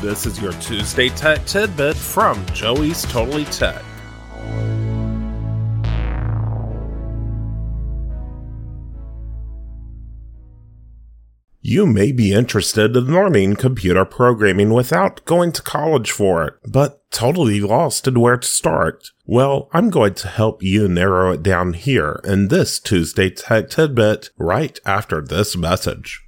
This is your Tuesday Tech Tidbit from Joey's Totally Tech. You may be interested in learning computer programming without going to college for it, but totally lost in where to start. Well, I'm going to help you narrow it down here in this Tuesday Tech Tidbit right after this message.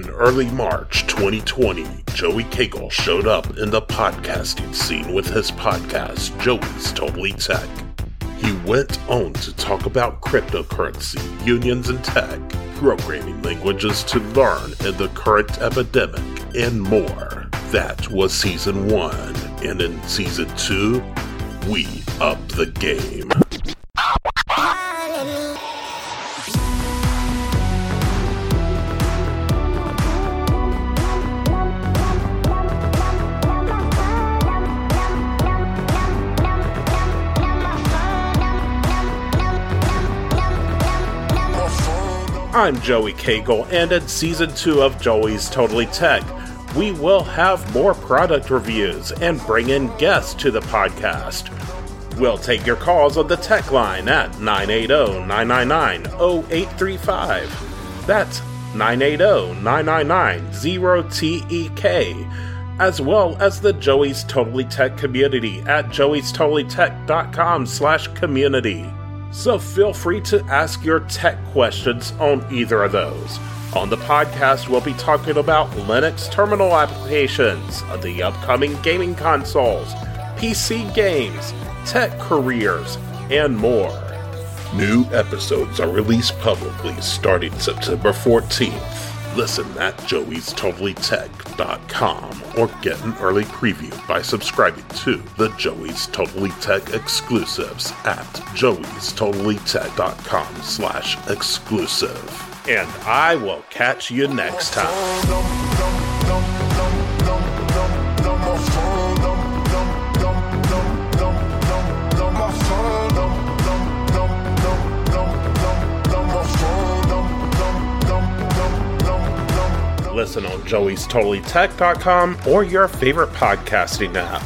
In early March 2020, Joey Cagle showed up in the podcasting scene with his podcast, Joey's Totally Tech. He went on to talk about cryptocurrency, unions and tech, programming languages to learn in the current epidemic, and more. That was season one, and in season two, we up the game. I'm Joey Cagle, and in season two of Joey's Totally Tech, we will have more product reviews and bring in guests to the podcast. We'll take your calls on the tech line at 980 999 0835. That's 980 999 0TEK, as well as the Joey's Totally Tech community at joeystotallytech.com slash community so feel free to ask your tech questions on either of those. On the podcast, we'll be talking about Linux terminal applications, the upcoming gaming consoles, PC games, tech careers, and more. New episodes are released publicly starting September 14th. Listen at joeystotallytech.com or get an early preview by subscribing to the Joey's Totally Tech exclusives at joeystotallytech.com slash exclusive. And I will catch you next time. Listen on joeystotallytech.com or your favorite podcasting app.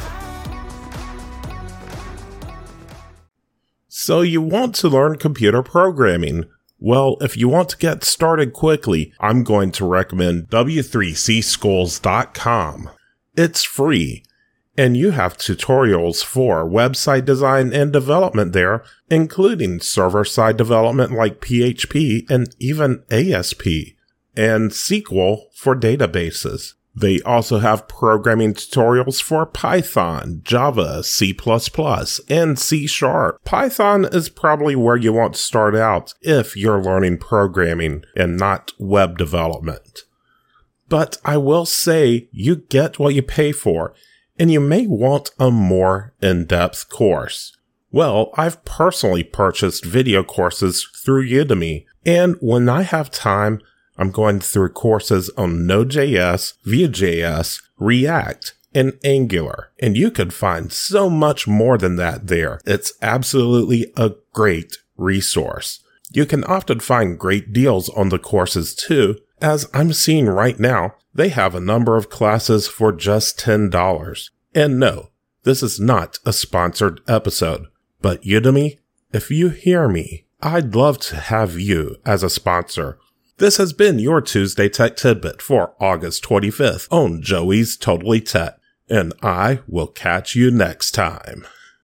So, you want to learn computer programming? Well, if you want to get started quickly, I'm going to recommend W3Schools.com. It's free, and you have tutorials for website design and development there, including server side development like PHP and even ASP and SQL for databases. They also have programming tutorials for Python, Java, C++, and C Sharp. Python is probably where you want to start out if you're learning programming and not web development. But I will say you get what you pay for, and you may want a more in-depth course. Well, I've personally purchased video courses through Udemy, and when I have time, I'm going through courses on Node.js, Vue.js, React, and Angular. And you could find so much more than that there. It's absolutely a great resource. You can often find great deals on the courses too, as I'm seeing right now, they have a number of classes for just $10. And no, this is not a sponsored episode, but Udemy, if you hear me, I'd love to have you as a sponsor. This has been your Tuesday Tech Tidbit for August 25th on Joey's Totally Tech, and I will catch you next time.